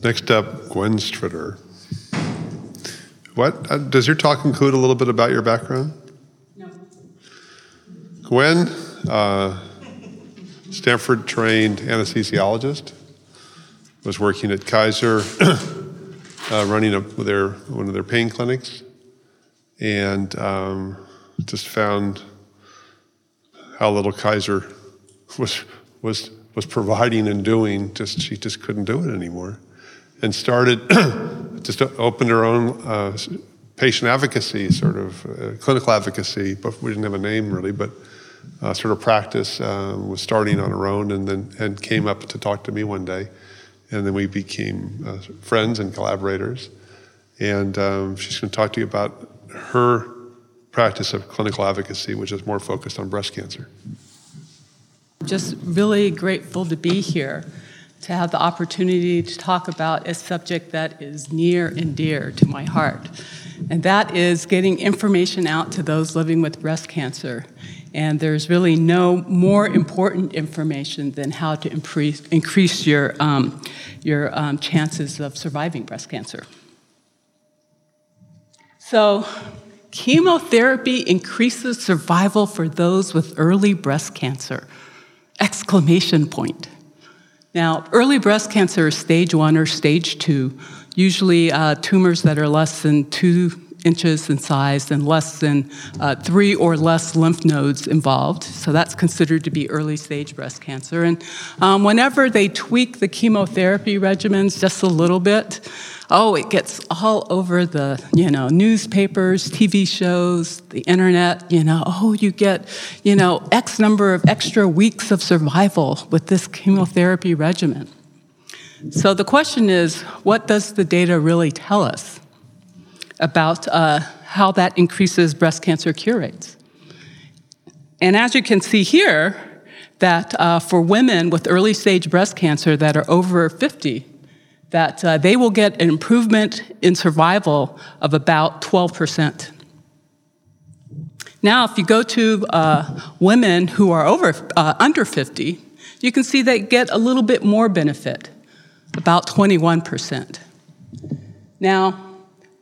Next up, Gwen Stritter. What uh, does your talk include a little bit about your background? No. Gwen, uh, Stanford trained anesthesiologist, was working at Kaiser, uh, running a, their, one of their pain clinics, and um, just found how little Kaiser was, was, was providing and doing, just, she just couldn't do it anymore. And started, just opened her own uh, patient advocacy, sort of uh, clinical advocacy, but we didn't have a name really, but uh, sort of practice uh, was starting on her own and then and came up to talk to me one day. And then we became uh, friends and collaborators. And um, she's going to talk to you about her practice of clinical advocacy, which is more focused on breast cancer. Just really grateful to be here, to have the opportunity to talk about a subject that is near and dear to my heart. And that is getting information out to those living with breast cancer. And there's really no more important information than how to increase, increase your, um, your um, chances of surviving breast cancer. So, chemotherapy increases survival for those with early breast cancer. Exclamation point. Now, early breast cancer is stage one or stage two, usually uh, tumors that are less than two inches in size and less than uh, three or less lymph nodes involved. So that's considered to be early stage breast cancer. And um, whenever they tweak the chemotherapy regimens just a little bit, oh, it gets all over the, you know, newspapers, TV shows, the internet, you know, oh, you get, you know, X number of extra weeks of survival with this chemotherapy regimen. So the question is, what does the data really tell us? about uh, how that increases breast cancer cure rates. And as you can see here, that uh, for women with early stage breast cancer that are over 50, that uh, they will get an improvement in survival of about 12%. Now, if you go to uh, women who are over uh, under 50, you can see they get a little bit more benefit, about 21%. Now,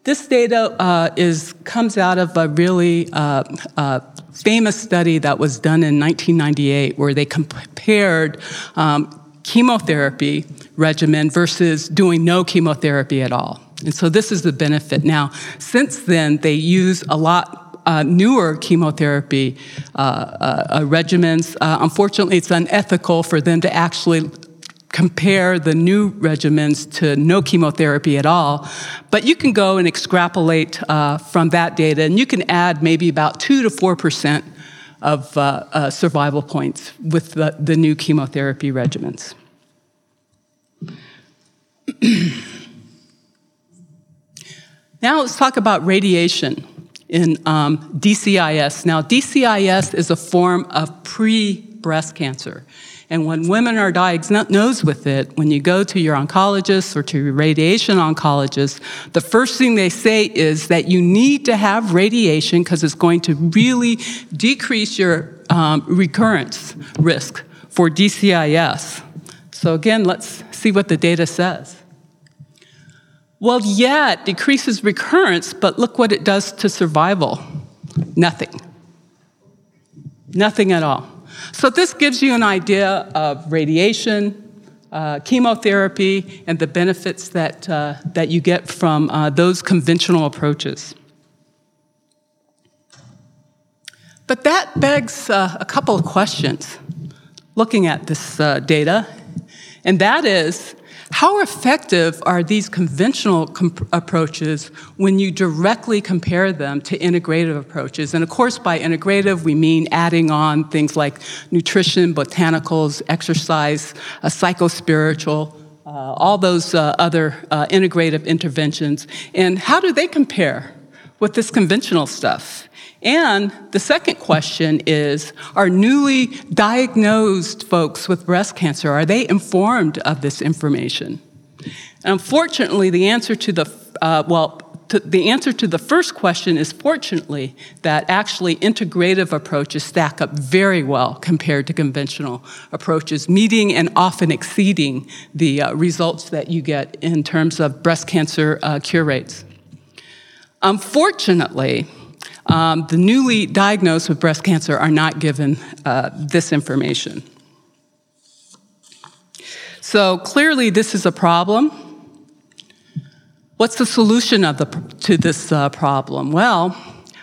this data uh, is, comes out of a really uh, uh, famous study that was done in 1998 where they compared um, chemotherapy regimen versus doing no chemotherapy at all. And so this is the benefit. Now, since then, they use a lot uh, newer chemotherapy uh, uh, regimens. unfortunately, it's unethical for them to actually compare the new regimens to no chemotherapy at all. But you can go and extrapolate uh, from that data, and you can add maybe about 2 to 4% of uh, uh, survival points with the, the new chemotherapy regimens. Now let's talk about radiation in um, DCIS. Now, DCIS is a form of pre breast cancer. And when women are diagnosed with it, when you go to your oncologist or to your radiation oncologist, the first thing they say is that you need to have radiation because it's going to really decrease your um, recurrence risk for DCIS. So, again, let's see what the data says. Well, yeah, it decreases recurrence, but look what it does to survival nothing. Nothing at all. So, this gives you an idea of radiation, uh, chemotherapy, and the benefits that, uh, that you get from uh, those conventional approaches. But that begs uh, a couple of questions looking at this uh, data, and that is how effective are these conventional comp- approaches when you directly compare them to integrative approaches? And of course, by integrative, we mean adding on things like nutrition, botanicals, exercise, uh, psychospiritual, uh, all those uh, other uh, integrative interventions. And how do they compare with this conventional stuff? And the second question is Are newly diagnosed folks with breast cancer, are they informed of this information? Unfortunately, the answer to the, uh, well, to, the answer to the first question is fortunately that actually integrative approaches stack up very well compared to conventional approaches, meeting and often exceeding the uh, results that you get in terms of breast cancer uh, cure rates. Unfortunately, um, the newly diagnosed with breast cancer are not given uh, this information. So clearly, this is a problem. What's the solution of the, to this uh, problem? Well,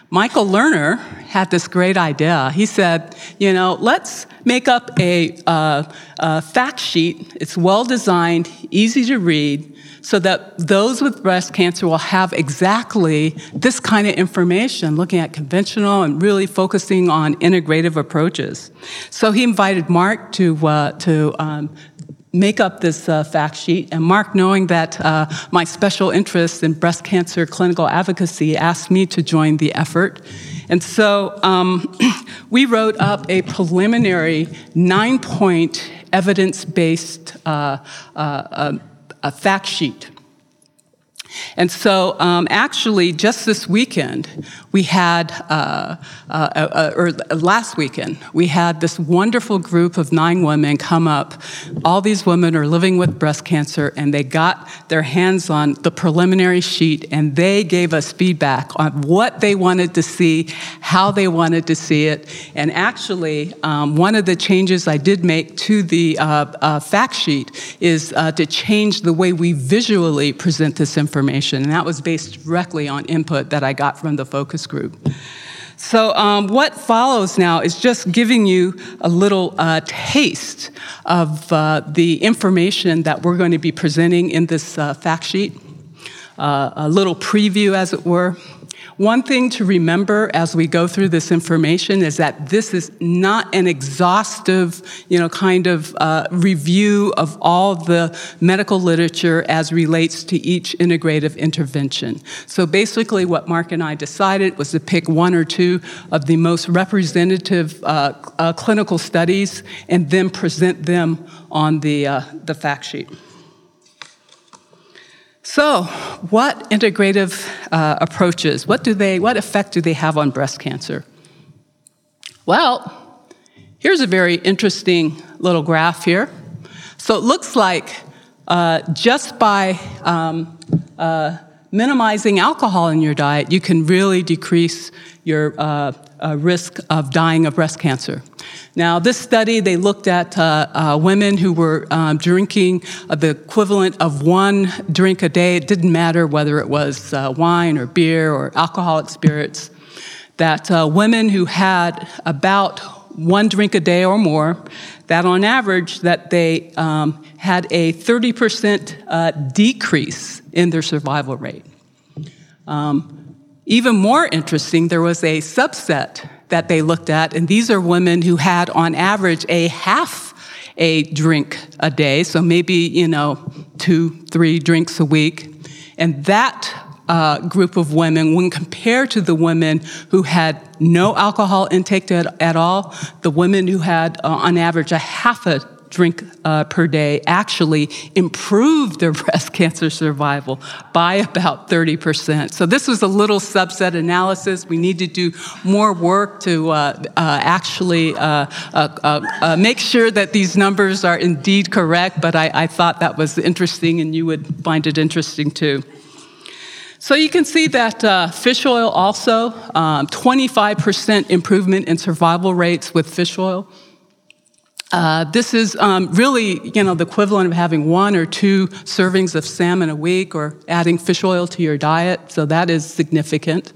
Michael Lerner had this great idea. He said, you know, let's make up a, uh, a fact sheet. It's well designed, easy to read, so that those with breast cancer will have exactly this kind of information, looking at conventional and really focusing on integrative approaches. So he invited Mark to, uh, to um, make up this uh, fact sheet. And Mark, knowing that uh, my special interest in breast cancer clinical advocacy, asked me to join the effort. And so um, we wrote up a preliminary nine point evidence based uh, uh, uh a fact sheet. And so, um, actually, just this weekend, we had, uh, uh, uh, or last weekend, we had this wonderful group of nine women come up. All these women are living with breast cancer, and they got their hands on the preliminary sheet, and they gave us feedback on what they wanted to see, how they wanted to see it. And actually, um, one of the changes I did make to the uh, uh, fact sheet is uh, to change the way we visually present this information information, and that was based directly on input that I got from the focus group. So, um, what follows now is just giving you a little uh, taste of uh, the information that we're going to be presenting in this uh, fact sheet, uh, a little preview, as it were. One thing to remember as we go through this information is that this is not an exhaustive, you know, kind of uh, review of all the medical literature as relates to each integrative intervention. So basically, what Mark and I decided was to pick one or two of the most representative uh, uh, clinical studies and then present them on the, uh, the fact sheet. So, what integrative uh, approaches, what, do they, what effect do they have on breast cancer? Well, here's a very interesting little graph here. So, it looks like uh, just by um, uh, minimizing alcohol in your diet, you can really decrease your uh, uh, risk of dying of breast cancer. Now, this study, they looked at uh, uh, women who were um, drinking the equivalent of one drink a day. It didn't matter whether it was uh, wine or beer or alcoholic spirits. That uh, women who had about one drink a day or more, that on average, that they um, had a 30% decrease in their survival rate. Um, even more interesting, there was a subset that they looked at, and these are women who had, on average, a half a drink a day, so maybe, you know, two, three drinks a week. And that uh, group of women, when compared to the women who had no alcohol intake at, at all, the women who had, uh, on average, a half a drink uh, per day actually improved their breast cancer survival by about 30%. So this was a little subset analysis. We need to do more work to uh, uh, actually uh, uh, uh, make sure that these numbers are indeed correct, but I, I thought that was interesting and you would find it interesting too. So you can see that uh, fish oil also, um, 25% improvement in survival rates with fish oil. Uh, this is um, really, you know, the equivalent of having one or two servings of salmon a week or adding fish oil to your diet, so that is significant.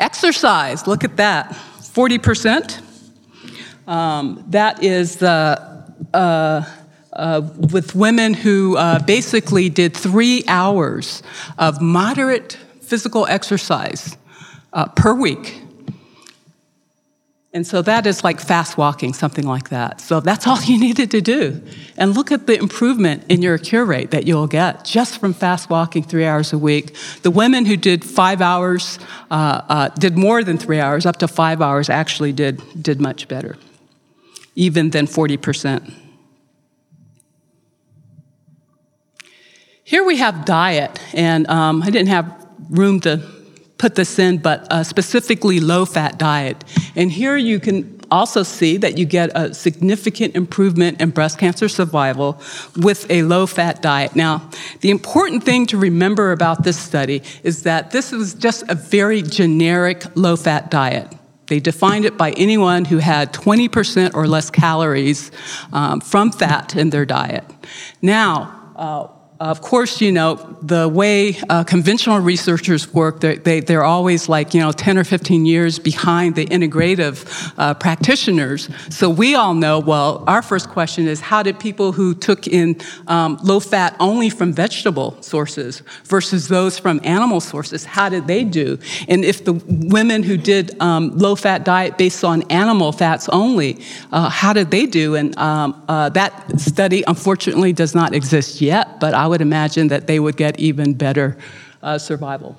Exercise, look at that, 40%. Um, that is uh, uh, uh, with women who uh, basically did three hours of moderate physical exercise uh, per week and so that is like fast walking, something like that. So that's all you needed to do. And look at the improvement in your cure rate that you'll get just from fast walking three hours a week. The women who did five hours, uh, uh, did more than three hours, up to five hours, actually did, did much better, even than 40%. here we have diet, and um, I didn't have room to put this in, but specifically low fat diet. And here you can also see that you get a significant improvement in breast cancer survival with a low fat diet. Now, the important thing to remember about this study is that this was just a very generic low fat diet. They defined it by anyone who had 20% or less calories um, from fat in their diet. Now, uh, of course, you know, the way uh, conventional researchers work, they're, they, they are always like, you know, 10 or 15 years behind the integrative uh, practitioners. So we all know, well, our first question is how did people who took in um, low fat only from vegetable sources versus those from animal sources, how did they do? And if the women who did um, low fat diet based on animal fats only, uh, how did they do? And um, uh, that study, unfortunately, does not exist yet, but I would imagine that they would get even better uh, survival.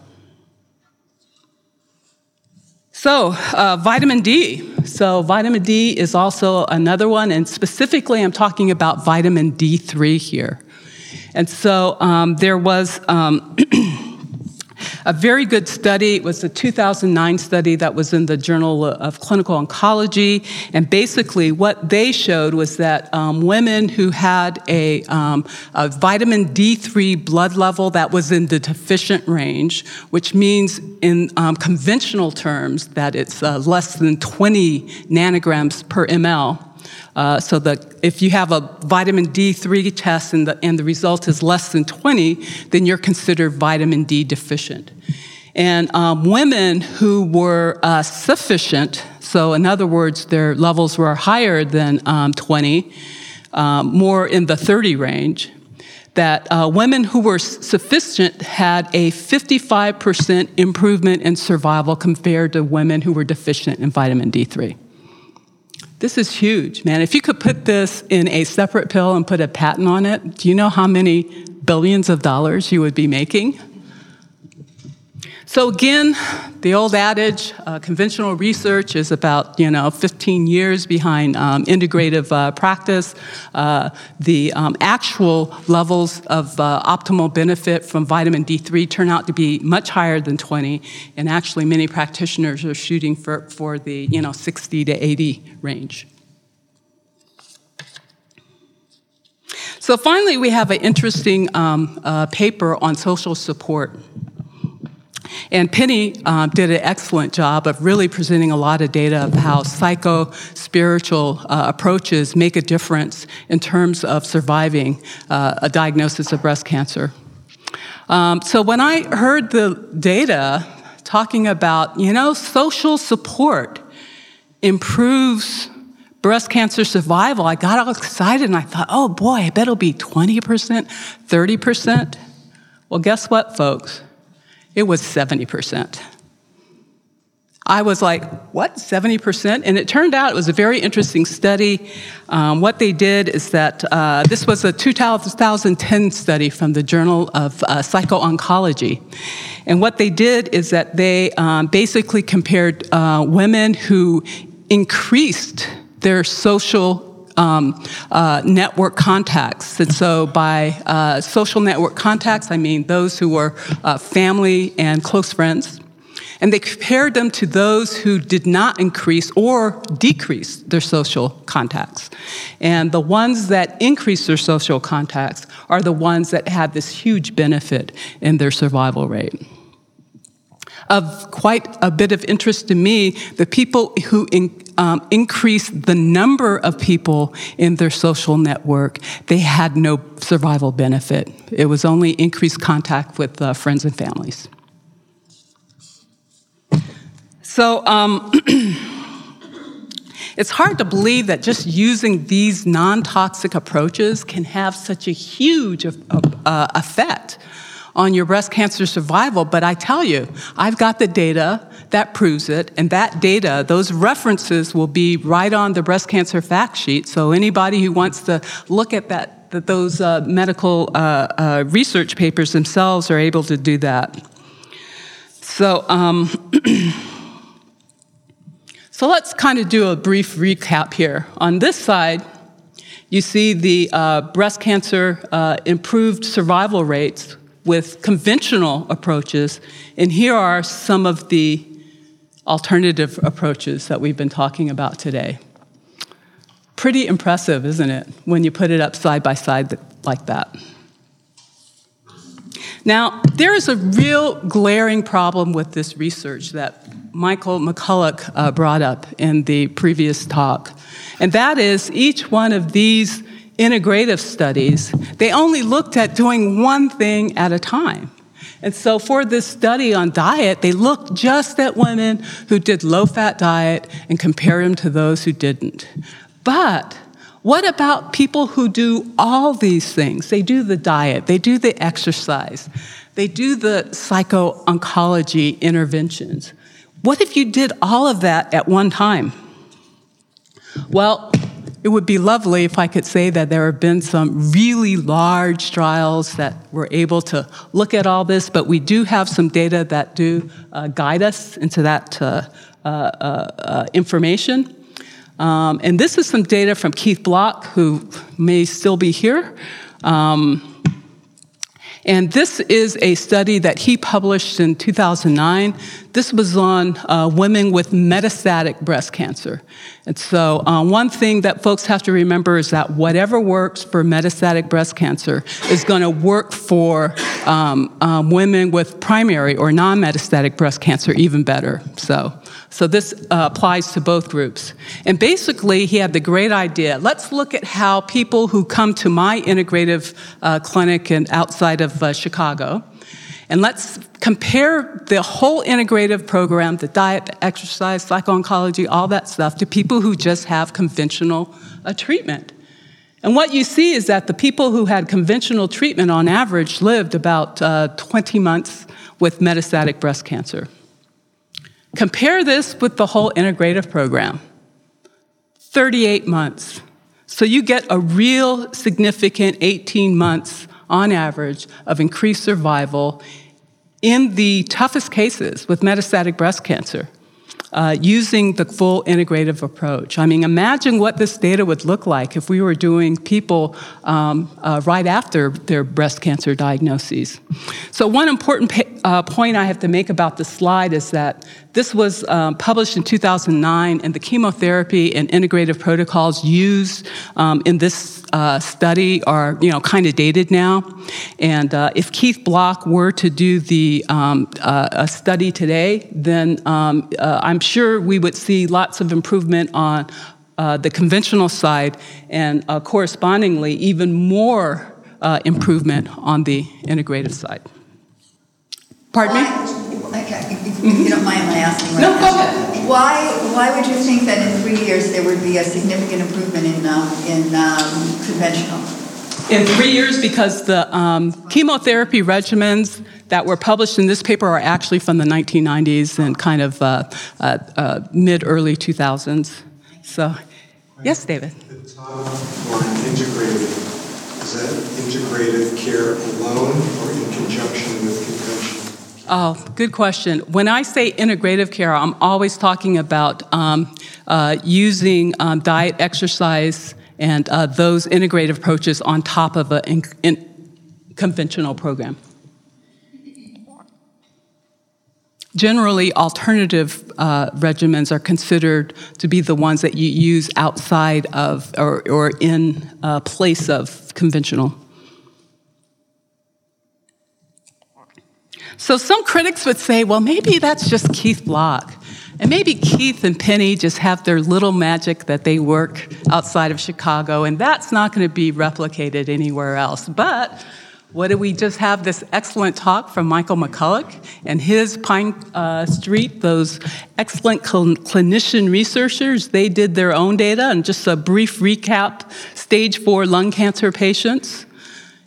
So, uh, vitamin D. So, vitamin D is also another one, and specifically, I'm talking about vitamin D3 here. And so, um, there was. Um, a very good study. It was a 2009 study that was in the Journal of Clinical Oncology. And basically, what they showed was that um, women who had a, um, a, vitamin D3 blood level that was in the deficient range, which means in um, conventional terms that it's uh, less than 20 nanograms per ml. Uh, so that if you have a vitamin D3 test and the, and the result is less than 20, then you're considered vitamin D deficient. And um, women who were uh, sufficient, so in other words, their levels were higher than um, 20, um, more in the 30 range, that uh, women who were sufficient had a 55% improvement in survival compared to women who were deficient in vitamin D3. This is huge, man. If you could put this in a separate pill and put a patent on it, do you know how many billions of dollars you would be making? So again, the old adage, uh, conventional research is about you know 15 years behind um, integrative uh, practice. Uh, the um, actual levels of uh, optimal benefit from vitamin D3 turn out to be much higher than 20, and actually many practitioners are shooting for, for the you know 60 to 80 range. So finally, we have an interesting um, uh, paper on social support. And Penny um, did an excellent job of really presenting a lot of data of how psycho spiritual uh, approaches make a difference in terms of surviving uh, a diagnosis of breast cancer. Um, so when I heard the data talking about, you know, social support improves breast cancer survival, I got all excited and I thought, oh boy, I bet it'll be 20%, 30%. Well, guess what, folks? It was 70%. I was like, what, 70%? And it turned out it was a very interesting study. Um, what they did is that uh, this was a 2010 study from the Journal of uh, Psycho-Oncology. And what they did is that they um, basically compared uh, women who increased their social um, uh, network contacts. And so, by uh, social network contacts, I mean those who were uh, family and close friends. And they compared them to those who did not increase or decrease their social contacts. And the ones that increased their social contacts are the ones that had this huge benefit in their survival rate. Of quite a bit of interest to me, the people who in, um, increase the number of people in their social network, they had no survival benefit. It was only increased contact with uh, friends and families. So, um, it's hard to believe that just using these non toxic approaches can have such a huge uh, effect on your breast cancer survival, but I tell you, I've got the data that proves it, and that data, those references will be right on the breast cancer fact sheet. So anybody who wants to look at that, that those uh, medical uh, uh, research papers themselves are able to do that. So, um, so let's kind of do a brief recap here. On this side, You see the uh, breast cancer uh, improved survival rates with conventional approaches, and here are some of the alternative approaches that we've been talking about today. Pretty impressive, isn't it, when you put it up side by side like that? Now, there is a real glaring problem with this research that Michael McCulloch uh, brought up in the previous talk, and that is each one of these integrative studies, they only looked at doing one thing at a time. And so for this study on diet, they looked just at women who did low fat diet and compared them to those who didn't. But what about people who do all these things? They do the diet, they do the exercise, they do the psycho oncology interventions. What if you did all of that at one time? Well, it would be lovely if I could say that there have been some really large trials that were able to look at all this, but we do have some data that do uh, guide us into that uh, uh, uh information. Um, and this is some data from Keith Block, who may still be here. Um, and this is a study that he published in 2009. This was on uh, women with metastatic breast cancer. And so, uh, one thing that folks have to remember is that whatever works for metastatic breast cancer is going to work for um, um, women with primary or non metastatic breast cancer even better. So, so this uh, applies to both groups. And basically, he had the great idea let's look at how people who come to my integrative uh, clinic and outside of uh, Chicago, and let's compare the whole integrative program the diet, the exercise, psycho-oncology, all that stuff to people who just have conventional uh, treatment. And what you see is that the people who had conventional treatment on average lived about uh, 20 months with metastatic breast cancer. Compare this with the whole integrative program 38 months. So you get a real significant 18 months on average of increased survival in the toughest cases with metastatic breast cancer uh, using the full integrative approach. I mean, imagine what this data would look like if we were doing people um, uh, right after their breast cancer diagnoses. So, one important pa- uh, point I have to make about this slide is that this was um, published in 2009, and the chemotherapy and integrative protocols used um, in this uh, study are, you know, kind of dated now. And uh, if Keith Block were to do the um, uh, a study today, then um, uh, I'm sure we would see lots of improvement on uh, the conventional side, and uh, correspondingly, even more improvement on the integrative side. Pardon me? If you don't mind my asking right no, go ahead. Why, why would you think that in three years there would be a significant improvement in, um, in um, conventional? In three years, because the um, chemotherapy regimens that were published in this paper are actually from the 1990s and kind of uh, uh, uh, mid early 2000s. So, yes, David. The top for integrated, is that integrated care alone or in conjunction with Oh, good question. When I say integrative care, I'm always talking about um, uh, using um, diet, exercise, and uh, those integrative approaches on top of a in, in conventional program. Generally, alternative uh, regimens are considered to be the ones that you use outside of or, or in place of conventional. So some critics would say, well, maybe that's just Keith Block. And maybe Keith and Penny just have their little magic that they work outside of Chicago, and that's not going to be replicated anywhere else. But what did we just have this excellent talk from Michael McCulloch and his Pine uh, Street, those excellent cl- clinician researchers, they did their own data, and just a brief recap stage four lung cancer patients.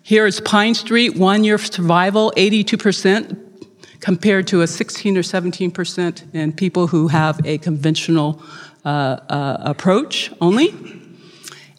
Here is Pine Street, one year survival, 82%, compared to a 16 or 17% in people who have a conventional uh, uh, approach only.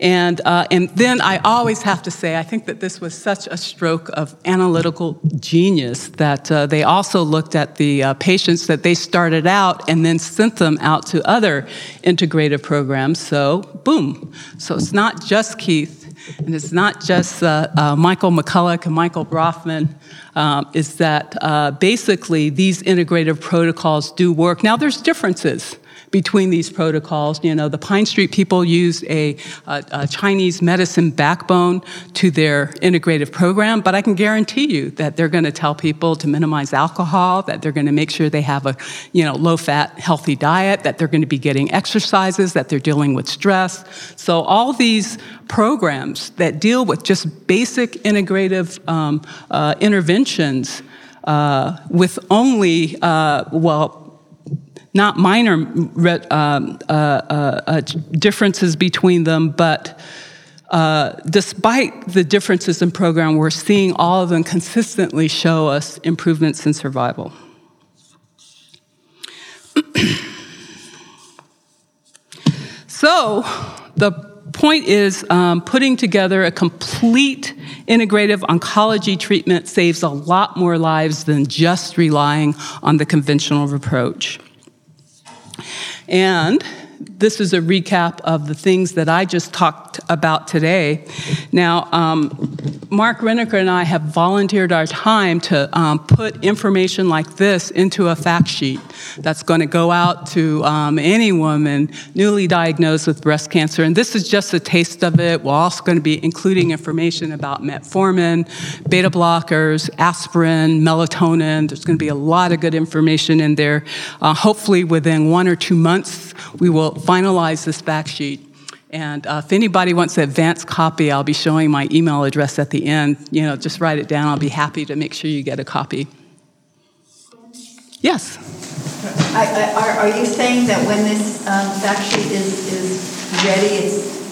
And, uh, and then I always have to say, I think that this was such a stroke of analytical genius that uh, they also looked at the uh, patients that they started out and then sent them out to other integrative programs. So, boom. So it's not just Keith, and it's not just uh, uh, Michael McCulloch and Michael Broffman. Um, is that uh, basically these integrative protocols do work. Now, there's differences between these protocols. You know, the Pine Street people used a, a, a, Chinese medicine backbone to their integrative program, but I can guarantee you that they're going to tell people to minimize alcohol, that they're going to make sure they have a, you know, low-fat, healthy diet, that they're going to be getting exercises, that they're dealing with stress. So all these programs that deal with just basic integrative um, uh, interventions uh, with only, uh, well, not minor uh, uh, uh, differences between them, but uh, despite the differences in program, we're seeing all of them consistently show us improvements in survival. so, the point is um, putting together a complete integrative oncology treatment saves a lot more lives than just relying on the conventional approach. And this is a recap of the things that I just talked about today. Now, um, Mark Renneker and I have volunteered our time to um, put information like this into a fact sheet that's going to go out to um, any woman newly diagnosed with breast cancer. And this is just a taste of it. We're also going to be including information about metformin, beta blockers, aspirin, melatonin. There's going to be a lot of good information in there. Uh, hopefully, within one or two months, we will finalize this fact sheet. And uh, if anybody wants an advance copy, I'll be showing my email address at the end. You know, just write it down. I'll be happy to make sure you get a copy. Yes. I, I, are, are you saying that when this um, fact sheet is, is ready, it's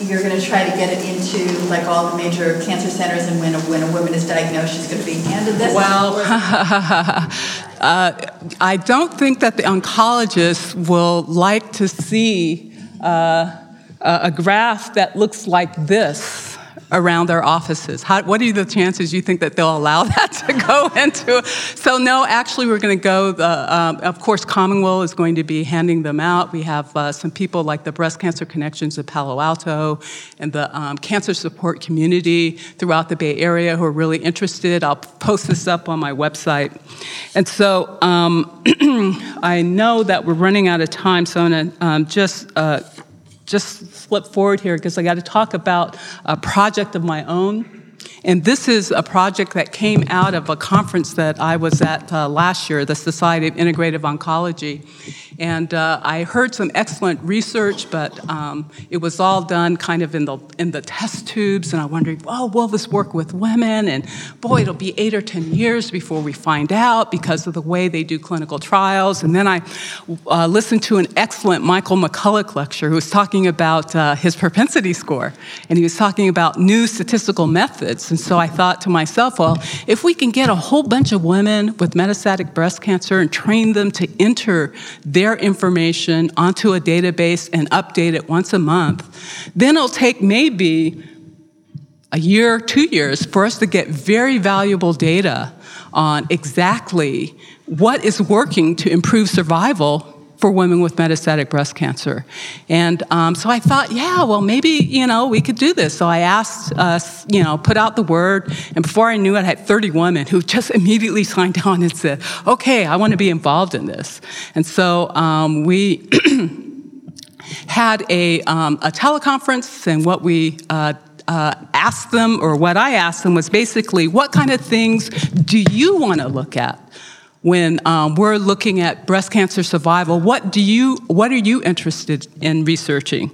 you're going to try to get it into like all the major cancer centers, and when a, when a woman is diagnosed, she's going to be handed this? Well, uh, I don't think that the oncologist will like to see uh, a graph that looks like this around their offices? How, what are the chances you think that they'll allow that to go into? So no, actually, we're going to go. The, um, of course, Commonweal is going to be handing them out. We have uh, some people like the Breast Cancer Connections of Palo Alto and the um, cancer support community throughout the Bay Area who are really interested. I'll post this up on my website. And so um, I know that we're running out of time, so I'm going to um, just. Uh, just flip forward here because I got to talk about a project of my own. And this is a project that came out of a conference that I was at uh, last year, the Society of Integrative Oncology. And uh, I heard some excellent research, but um, it was all done kind of in the in the test tubes. And I wondered, well, will this work with women? And boy, it'll be eight or ten years before we find out because of the way they do clinical trials. And then I uh, listened to an excellent Michael McCulloch lecture who was talking about uh, his propensity score, and he was talking about new statistical methods. And so I thought to myself, well, if we can get a whole bunch of women with metastatic breast cancer and train them to enter their their information onto a database and update it once a month, then it'll take maybe a year, two years for us to get very valuable data on exactly what is working to improve survival for women with metastatic breast cancer. And um, so I thought, yeah, well, maybe, you know, we could do this. So I asked us, you know, put out the word. And before I knew it, I had 30 women who just immediately signed on and said, okay, I want to be involved in this. And so um, we had a, um, a teleconference, and what we uh, uh, asked them, or what I asked them, was basically, what kind of things do you want to look at? When um, we're looking at breast cancer survival, what do you, what are you interested in researching?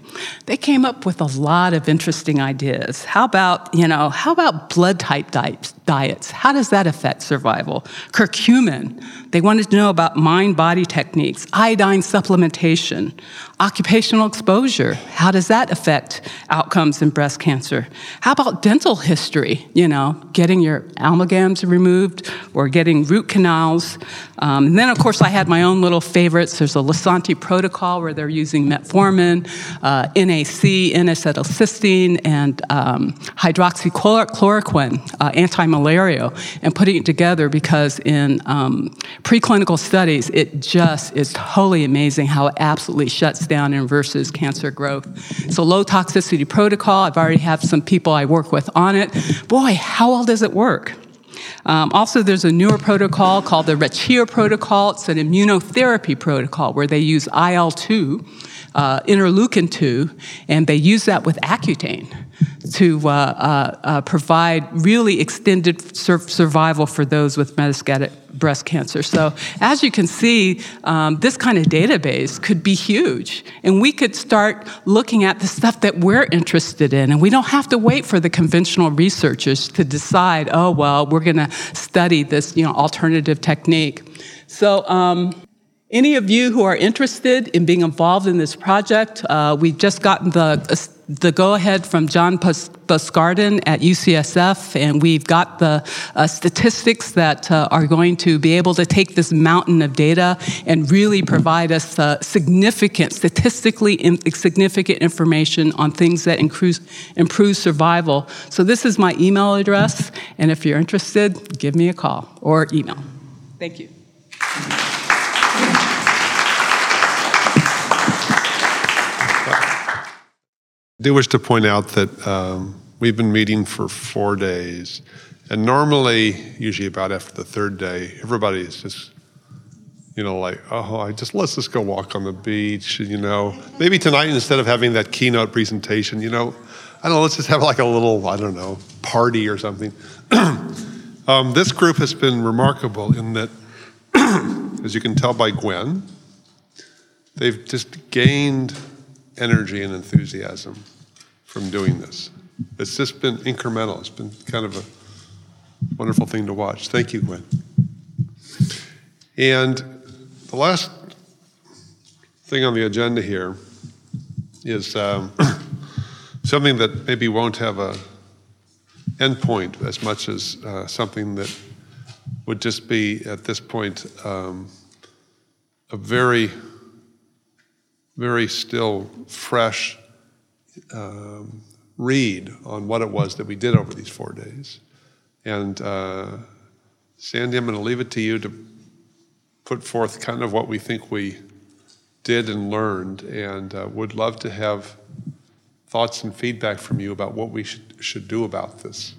They came up with a lot of interesting ideas. How about, you know, how about blood type diets? How does that affect survival? Curcumin. They wanted to know about mind-body techniques, iodine supplementation, occupational exposure. How does that affect outcomes in breast cancer? How about dental history? You know, getting your amalgams removed or getting root canals. Um, and then, of course, I had my own little favorites. There's a Lisanti protocol where they're using metformin, uh, NAC, N-acetylcysteine, and um, hydroxychloroquine, uh, anti-malaria, and putting it together because in um, preclinical studies, it just is totally amazing how it absolutely shuts down and reverses cancer growth. So low toxicity protocol, I've already have some people I work with on it. Boy, how well does it work? Um, also, there's a newer protocol called the Recchia protocol. It's an immunotherapy protocol where they use IL 2, uh, interleukin 2, and they use that with Accutane to uh, uh, uh, provide really extended sur- survival for those with metastatic breast cancer. So, as you can see, um, this kind of database could be huge, and we could start looking at the stuff that we're interested in, and we don't have to wait for the conventional researchers to decide, oh, well, we're going to study this, you know, alternative technique. So. Um, any of you who are interested in being involved in this project, uh, we've just gotten the the go ahead from John Boscardin at UCSF, and we've got the uh, statistics that uh, are going to be able to take this mountain of data and really provide us uh, significant, statistically significant information on things that improve survival. So, this is my email address, and if you're interested, give me a call or email. Thank you. Do wish to point out that um, we've been meeting for four days. And normally, usually about after the third day, everybody is just, you know, like, oh, I just let's just go walk on the beach. You know, maybe tonight instead of having that keynote presentation, you know, I don't know, let's just have like a little, I don't know, party or something. um, this group has been remarkable in that, as you can tell by Gwen, they've just gained energy and enthusiasm from doing this. It's just been incremental. It's been kind of a wonderful thing to watch. Thank you, Gwen. And the last thing on the agenda here is um, something that maybe won't have a endpoint as much as uh, something that would just be at this point um, a very, very still fresh um, read on what it was that we did over these four days. And uh, Sandy, I'm going to leave it to you to put forth kind of what we think we did and learned, and uh, would love to have thoughts and feedback from you about what we should, should do about this.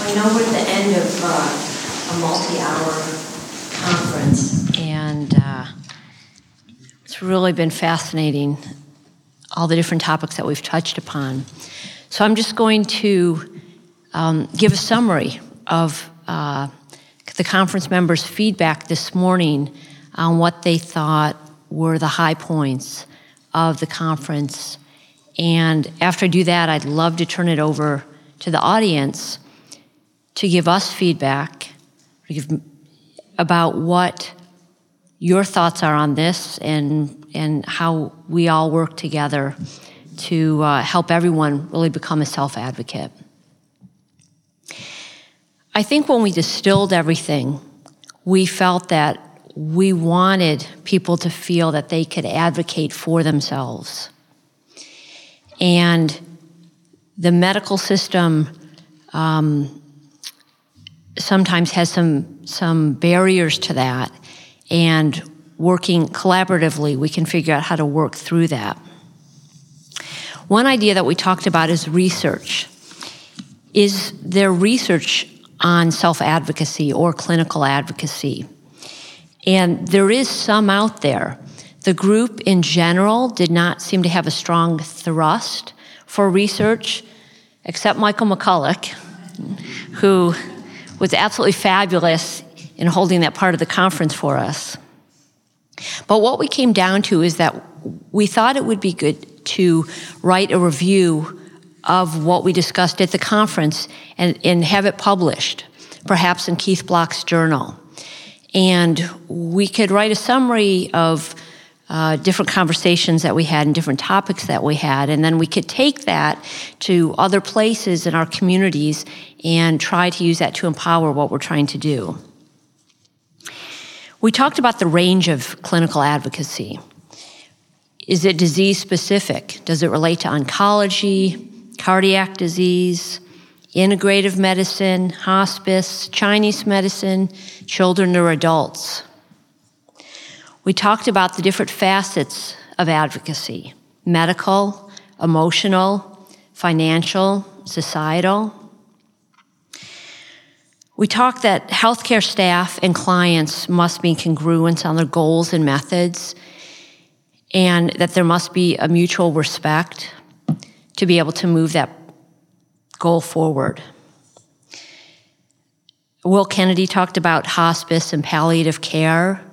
I know we're at the end of uh, a multi hour conference, it's really been fascinating, all the different topics that we've touched upon. So I'm just going to um, give a summary of uh, the conference members' feedback this morning on what they thought were the high points of the conference. And after I do that, I'd love to turn it over to the audience to give us feedback, about what your thoughts are on this and, and how we all work together to uh, help everyone really become a self advocate. I think when we distilled everything, we felt that we wanted people to feel that they could advocate for themselves. And the medical system um, sometimes has some some barriers to that and working collaboratively we can figure out how to work through that. One idea that we talked about is research. Is there research on self-advocacy or clinical advocacy? And there is some out there. The group in general did not seem to have a strong thrust for research except michael mcculloch who was absolutely fabulous in holding that part of the conference for us. But what we came down to is that we thought it would be good to write a review of what we discussed at the conference and, and have it published, perhaps in Keith Block's journal. And we could write a summary of uh, different conversations that we had and different topics that we had. And then we could take that to other places in our communities and try to use that to empower what we're trying to do. We talked about the range of clinical advocacy. Is it disease specific? Does it relate to oncology, cardiac disease, integrative medicine, hospice, Chinese medicine, children or adults? We talked about the different facets of advocacy medical, emotional, financial, societal. We talked that healthcare staff and clients must be congruent on their goals and methods, and that there must be a mutual respect to be able to move that goal forward. Will Kennedy talked about hospice and palliative care.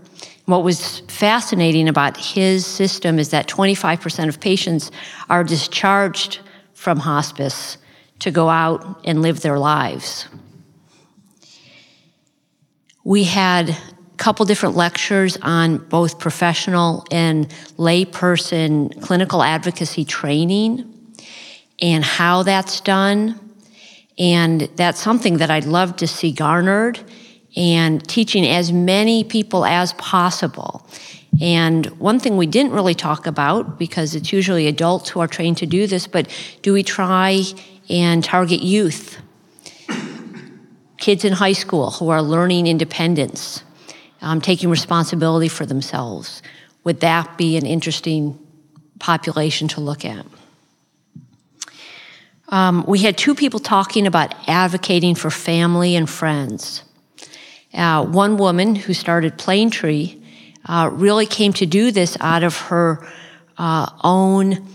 What was fascinating about his system is that 25% of patients are discharged from hospice to go out and live their lives. We had a couple different lectures on both professional and layperson clinical advocacy training and how that's done. And that's something that I'd love to see garnered and teaching as many people as possible. And one thing we didn't really talk about, because it's usually adults who are trained to do this, but do we try and target youth? Kids in high school who are learning independence, um, taking responsibility for themselves. Would that be an interesting population to look at? Um, we had two people talking about advocating for family and friends. Uh, one woman who started Planetree uh, really came to do this out of her uh, own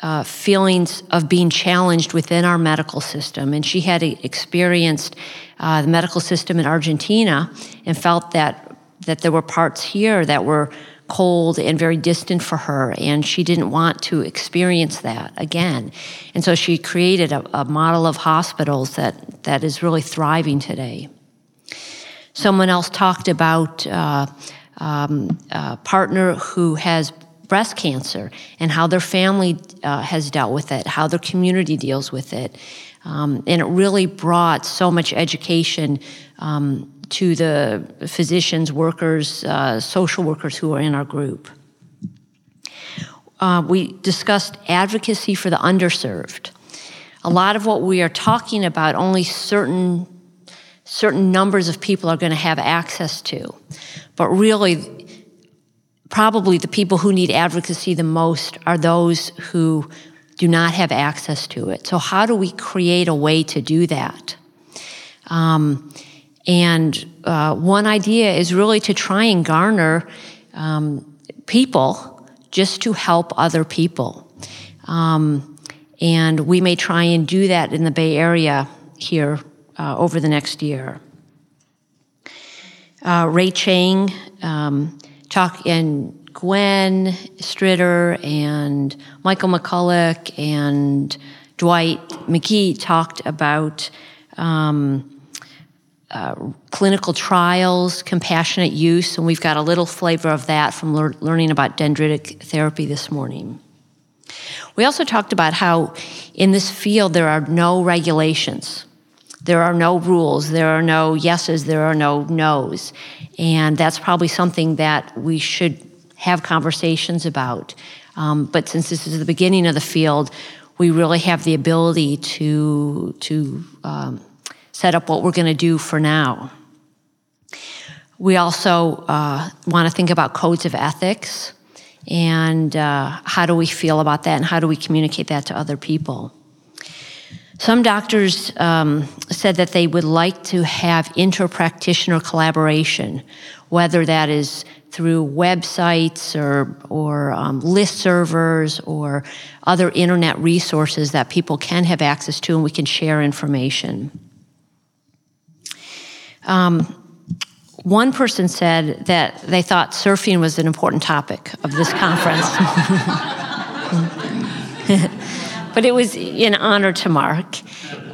uh, feelings of being challenged within our medical system. And she had experienced uh, the medical system in Argentina and felt that, that there were parts here that were cold and very distant for her, and she didn't want to experience that again. And so she created a, a model of hospitals that, that is really thriving today. Someone else talked about uh, um, a partner who has breast cancer and how their family uh, has dealt with it, how their community deals with it. Um, and it really brought so much education um, to the physicians, workers, uh, social workers who are in our group. Uh, we discussed advocacy for the underserved. A lot of what we are talking about, only certain certain numbers of people are going to have access to. But really, probably the people who need advocacy the most are those who do not have access to it. So, how do we create a way to do that? Um, and uh, one idea is really to try and garner um, people just to help other people. Um, and we may try and do that in the Bay Area here uh, over the next year. Uh, Ray Chang, um, talk, and Gwen Stritter, and Michael McCulloch, and Dwight McKee talked about um, uh, clinical trials, compassionate use, and we've got a little flavor of that from lear- learning about dendritic therapy this morning. We also talked about how in this field there are no regulations. There are no rules, there are no yeses, there are no nos. And that's probably something that we should have conversations about. Um, but since this is the beginning of the field, we really have the ability to, to um, set up what we're going to do for now. We also uh, want to think about codes of ethics and uh, how do we feel about that and how do we communicate that to other people. Some doctors um, said that they would like to have inter practitioner collaboration, whether that is through websites or, or um, list servers or other internet resources that people can have access to and we can share information. Um, one person said that they thought surfing was an important topic of this conference. but it was in honor to Mark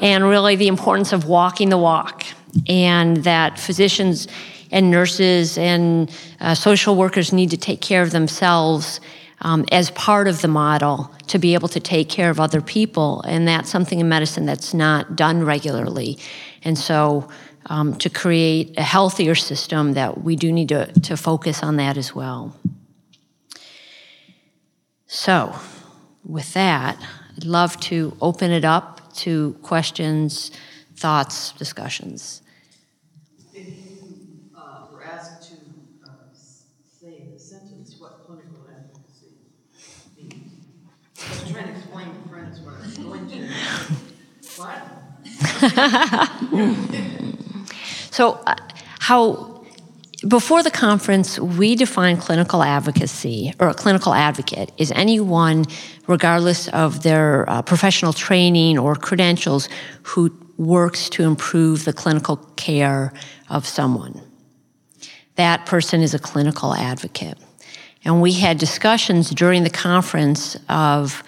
and really the importance of walking the walk and that physicians and nurses and uh, social workers need to take care of themselves um, as part of the model to be able to take care of other people. And that's something in medicine that's not done regularly. And so, um, to create a healthier system, that we do need to, to focus on that as well. So, with that, I'd love to open it up to questions, thoughts, discussions. If you uh, were asked to uh, say in the sentence what clinical advocacy means, I was trying to explain to friends what I was going to. What? So, uh, how, before the conference, we define clinical advocacy or a clinical advocate is anyone, regardless of their uh, professional training or credentials, who works to improve the clinical care of someone. That person is a clinical advocate. And we had discussions during the conference of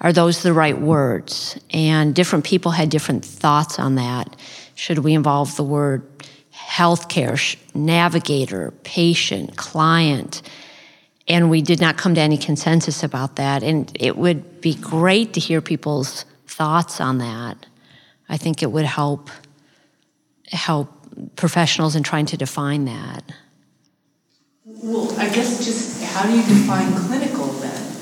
are those the right words? And different people had different thoughts on that. Should we involve the word healthcare, sh- navigator, patient, client? And we did not come to any consensus about that. And it would be great to hear people's thoughts on that. I think it would help help professionals in trying to define that. Well, I guess just, how do you define clinical then?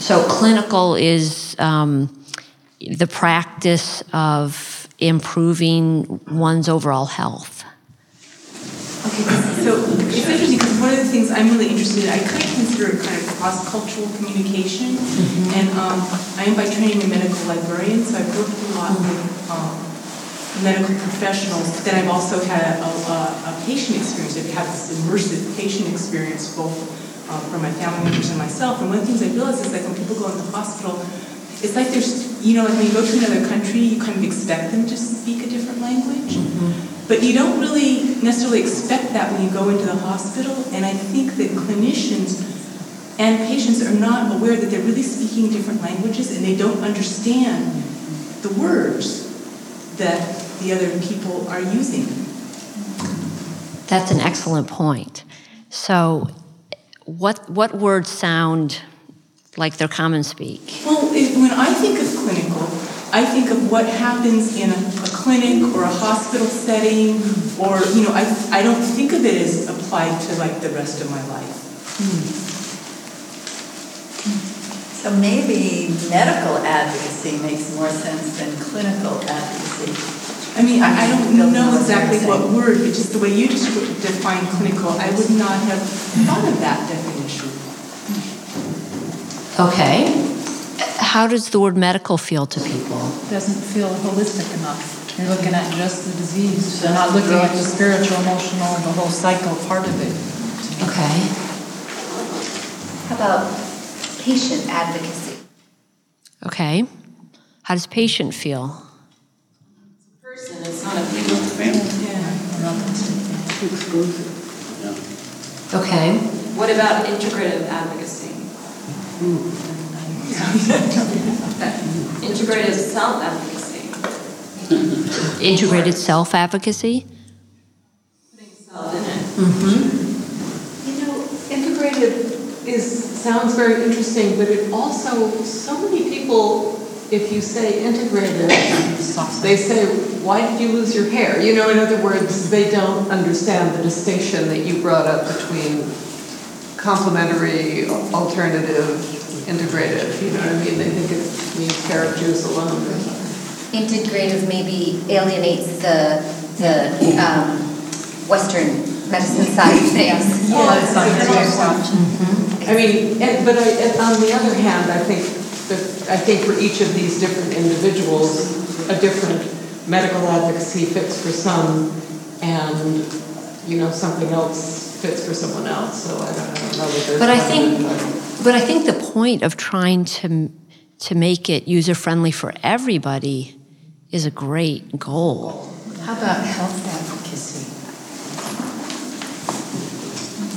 So, clinical is um, the practice of improving one's overall health. Okay, so it's interesting because one of the things I'm really interested in, I kind of consider it kind of cross-cultural communication. And um, I am by training a medical librarian, so I've worked a lot with um, medical professionals. But then I've also had a, a, a patient experience. I've had this immersive patient experience both uh, from my family members and myself. And one of the things I realized is that when people go into the hospital, it's like there's, you know, like when you go to another country, you kind of expect them to speak a different language. Mm-hmm. But you don't really necessarily expect that when you go into the hospital. And I think that clinicians and patients are not aware that they're really speaking different languages and they don't understand the words that the other people are using. That's an excellent point. So, what what words sound like they're common speak? Well, it, when I think of clinical, I think of what happens in a, a clinic or a hospital setting, or, you know, I, I don't think of it as applied to like the rest of my life. Hmm. So maybe medical advocacy makes more sense than clinical advocacy. I mean, I, I don't Don't know know exactly what word, but just the way you descri- define clinical, I would not have thought of that definition. Okay. How does the word medical feel to people? It doesn't feel holistic enough. You're looking at just the disease. You're not looking at the spiritual, emotional, the whole cycle part of it. Okay. How about patient advocacy? Okay. How does patient feel? It's a person, it's not a people family. Okay. What about integrative advocacy? Integrative self advocacy. Integrated self advocacy? Putting self in it. Mm-hmm. You know, integrative is, sounds very interesting, but it also, so many people, if you say integrated, they say, why did you lose your hair? You know, in other words, they don't understand the distinction that you brought up between complementary, alternative, integrative. You know what I mean? They think it means carrot juice alone or something. Integrative maybe alienates the, the um, Western medicine side of things. I mean, and, but I, and on the other hand, I think that, I think for each of these different individuals, a different medical advocacy fits for some, and, you know, something else fits for someone else, so I don't, I don't know that there's. But I think, that- but I think the point of trying to to make it user friendly for everybody is a great goal. How about health advocacy?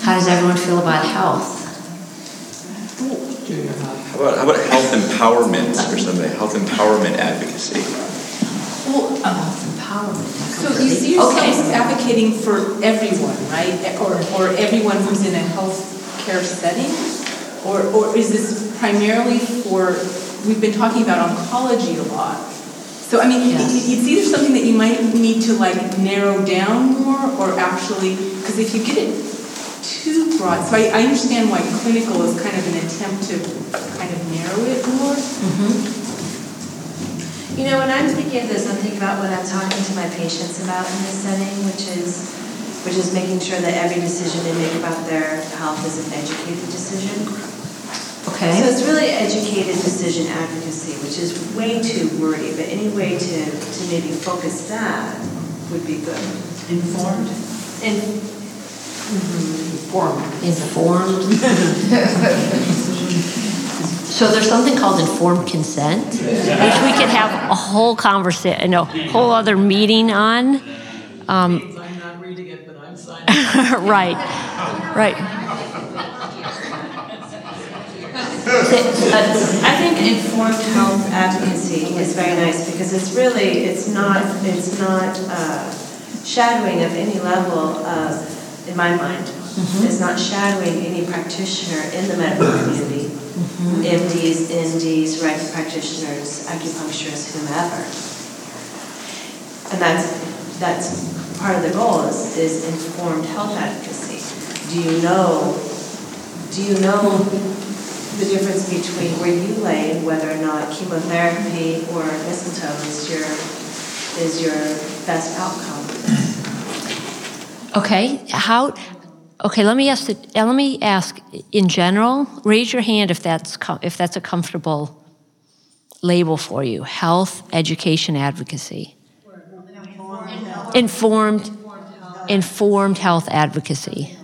How does everyone feel about health? How about, how about health empowerment or something? Health empowerment advocacy. Well, uh, empowerment. So you see Okay. yourselves advocating for everyone, right? Or, or everyone who's in a health care setting? Or, or is this primarily for, we've been talking about oncology a lot. So I mean, it- Yes. it's either something that you might need to like narrow down more or actually, because if you get it too broad, so I, I understand why clinical is kind of an attempt to kind of narrow it more. Mm-hmm. You know, when I'm thinking of this, I'm thinking about what I'm talking to my patients about in this setting, which is, which is making sure that every decision they make about their health is an educated decision. Okay. So it's really educated decision advocacy, which is way too wordy, but any way to, to maybe focus that would be good. Informed? And mm-hmm. Informed. So there's something called informed consent, which we could have a whole conversation, a whole other meeting on. Um, I'm not reading it, but I'm signing. right, right. I think informed health advocacy is very nice because it's really, it's not, it's not uh, shadowing of any level of, in my mind, it's not shadowing any practitioner in the medical community. MDs, NDs, right practitioners, acupuncturists, whomever. And that's, that's part of the goal is, is informed health advocacy. Do you know, do you know the difference between where you lay and whether or not chemotherapy or mistletoe is your, is your best outcome? Okay, how, okay, let me ask, the- uh, let me ask, in general, raise your hand if that's, co- if that's a comfortable label for you. Health, education, advocacy. Informed, informed health advocacy.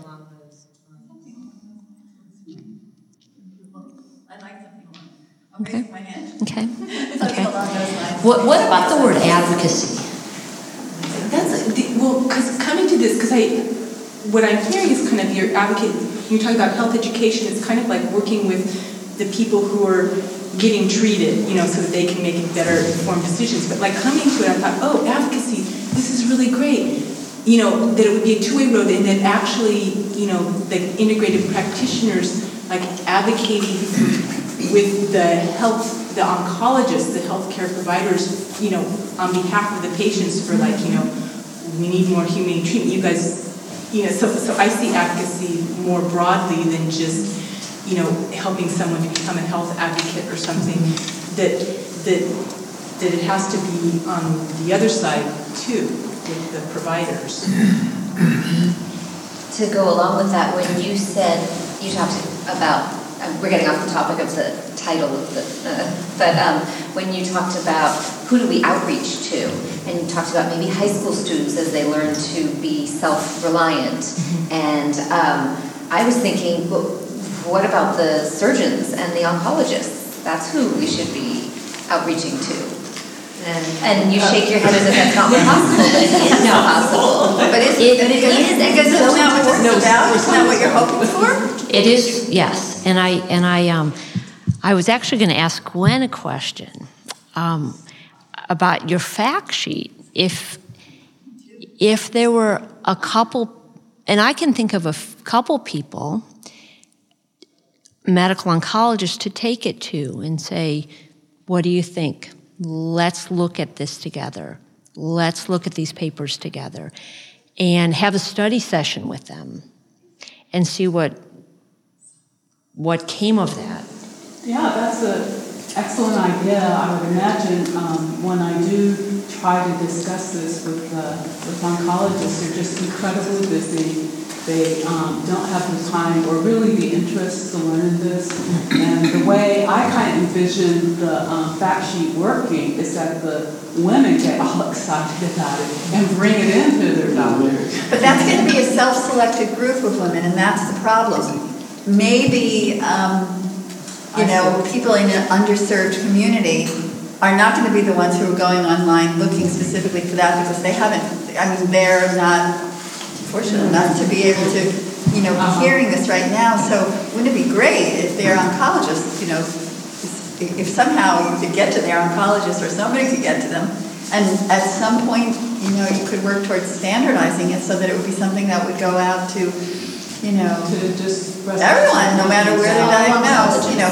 Okay. Okay. Okay. What, what about the word advocacy? That's, the- well, because coming to this, because I, what I'm hearing is kind of your advocate, you're talking about health education, it's kind of like working with the people who are getting treated, you know, so that they can make better informed decisions. But like coming to it, I thought, oh, advocacy, this is really great. You know, that it would be a two-way road and that actually, you know, the integrated practitioners, like advocating with the health, the oncologists, the healthcare providers, you know, on behalf of the patients for like, you know, we need more humane treatment. You guys, you know, so, so I see advocacy more broadly than just, you know, helping someone to become a health advocate or something. That, that, that it has to be on the other side too, with the providers. To go along with that, when you said, you talked about, we're getting off the topic of the title of the, uh, but um, when you talked about who do we outreach to, and you talked about maybe high school students as they learn to be self-reliant, and um, I was thinking, well, what about the surgeons and the oncologists? That's who we should be outreaching to. And, and you shake your head as if that's not possible, but it is possible. But it's, It but it is, Because it's isn't so that what important. this is about? Isn't that what you're hoping for? It is, yes. And I, and I, um, I was actually going to ask Gwen a question um, about your fact sheet. If, if there were a couple, and I can think of a f- couple people, medical oncologists, to take it to and say, what do you think? Let's look at this together. Let's look at these papers together and have a study session with them and see what what came of that. Yeah, that's an excellent idea. I would imagine um, when I do try to discuss this with, uh, with oncologists, they're just incredibly busy. They um, don't have the time or really the interest to learn this. And the way I kind of envision the um, fact sheet working is that the women get all excited about it and bring it into their doctors. But that's going to be a self-selected group of women, and that's the problem. Maybe, um, you know, people in an underserved community are not going to be the ones who are going online looking specifically for that because they haven't, I mean, they're not fortunate enough to be able to, you know, be hearing this right now. So wouldn't it be great if their oncologists, you know, if if somehow you could get to their oncologist or somebody could get to them, and at some point you know, you could work towards standardizing it so that it would be something that would go out to, you know, To just. everyone, no matter where they're diagnosed, you know.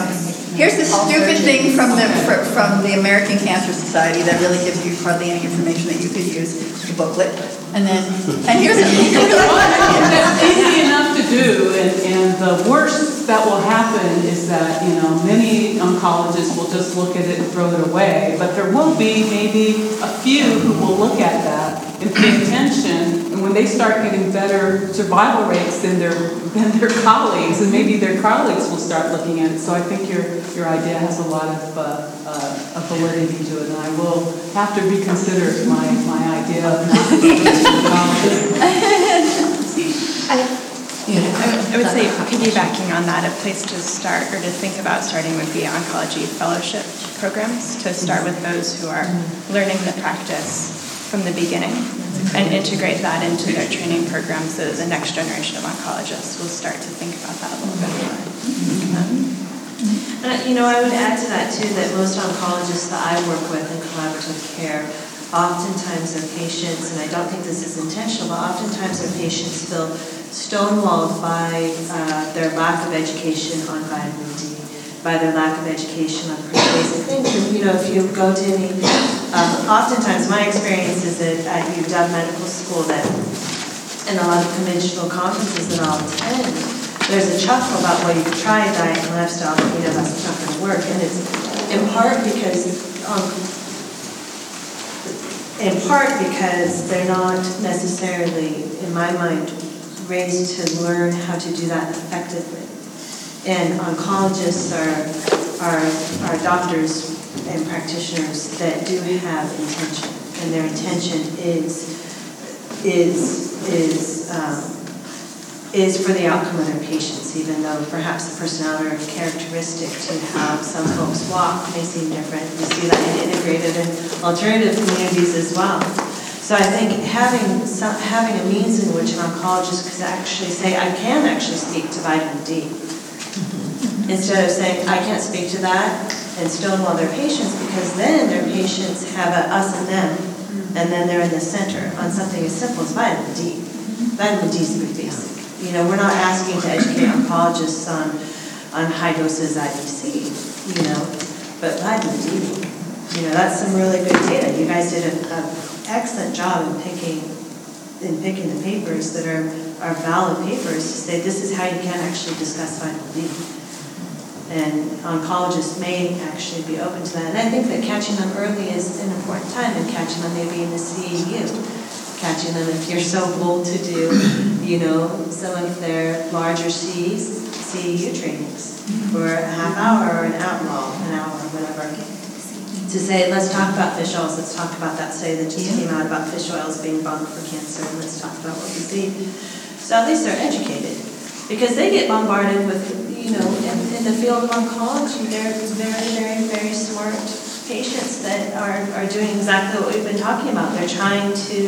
Here's the stupid thing from the, from the American Cancer Society that really gives you hardly any information that you could use, the booklet. And then, and here's a, That's easy enough to do, and, and the worst that will happen is that, you know, many oncologists will just look at it and throw it away, but there will be maybe a few who will look at that and pay attention, when they start getting better survival rates than their, than their colleagues, and maybe their colleagues will start looking at it, so I think your, your idea has a lot of, uh, uh, of validity to it, and I will have to reconsider my, my idea of I would- I would say piggybacking on that, a place to start or to think about starting would be oncology fellowship programs, to start with those who are learning the practice from the beginning and integrate that into their training programs so that the next generation of oncologists will start to think about that a little bit more. And, uh, you know, I would add to that too, that most oncologists that I work with in collaborative care, oftentimes their patients, and I don't think this is intentional, but oftentimes their patients feel stonewalled by uh, their lack of education on vitamin D, by their lack of education on pretty basic things. You know, if you go to any, um, oftentimes my experience is that at UW Medical School that, in a lot of conventional conferences that I'll attend, there's a chuckle about, well, you've tried diet and lifestyle, but you know, that's not gonna work. And it's in part because, um, in part because they're not necessarily, in my mind, raised to learn how to do that effectively. And oncologists are, are, are doctors and practitioners that do have intention, and their intention is, is, is, um, is for the outcome of their patients, even though perhaps the personality or characteristic to how some folks walk may seem different. We see that in integrated and alternative communities as well. So I think having some, having a means in which an oncologist could actually say, I can actually speak to vitamin D, instead of saying, I can't speak to that, and stonewall their patients, because then their patients have a us and them, mm-hmm. and then they're in the center on something as simple as vitamin D. Mm-hmm. Vitamin D is pretty basic. You know, we're not asking to educate oncologists on, on high doses IVC, you know, but vitamin D, you know, that's some really good data. You guys did an excellent job in picking, in picking the papers that are, are valid papers to say this is how you can actually discuss vitamin D. And oncologists may actually be open to that. And I think that catching them early is an important time, and catching them maybe in the CEU catching them if you're so bold to do, you know, some of their larger CEU trainings for a half hour or an hour, well, an hour or whatever. To say, let's talk about fish oils, let's talk about that study that just came out about fish oils being bumped for cancer, and let's talk about what we see. So at least they're educated, because they get bombarded with, you know, in, in the field of oncology, there are very, very, very smart patients that are, are doing exactly what we've been talking about. They're trying to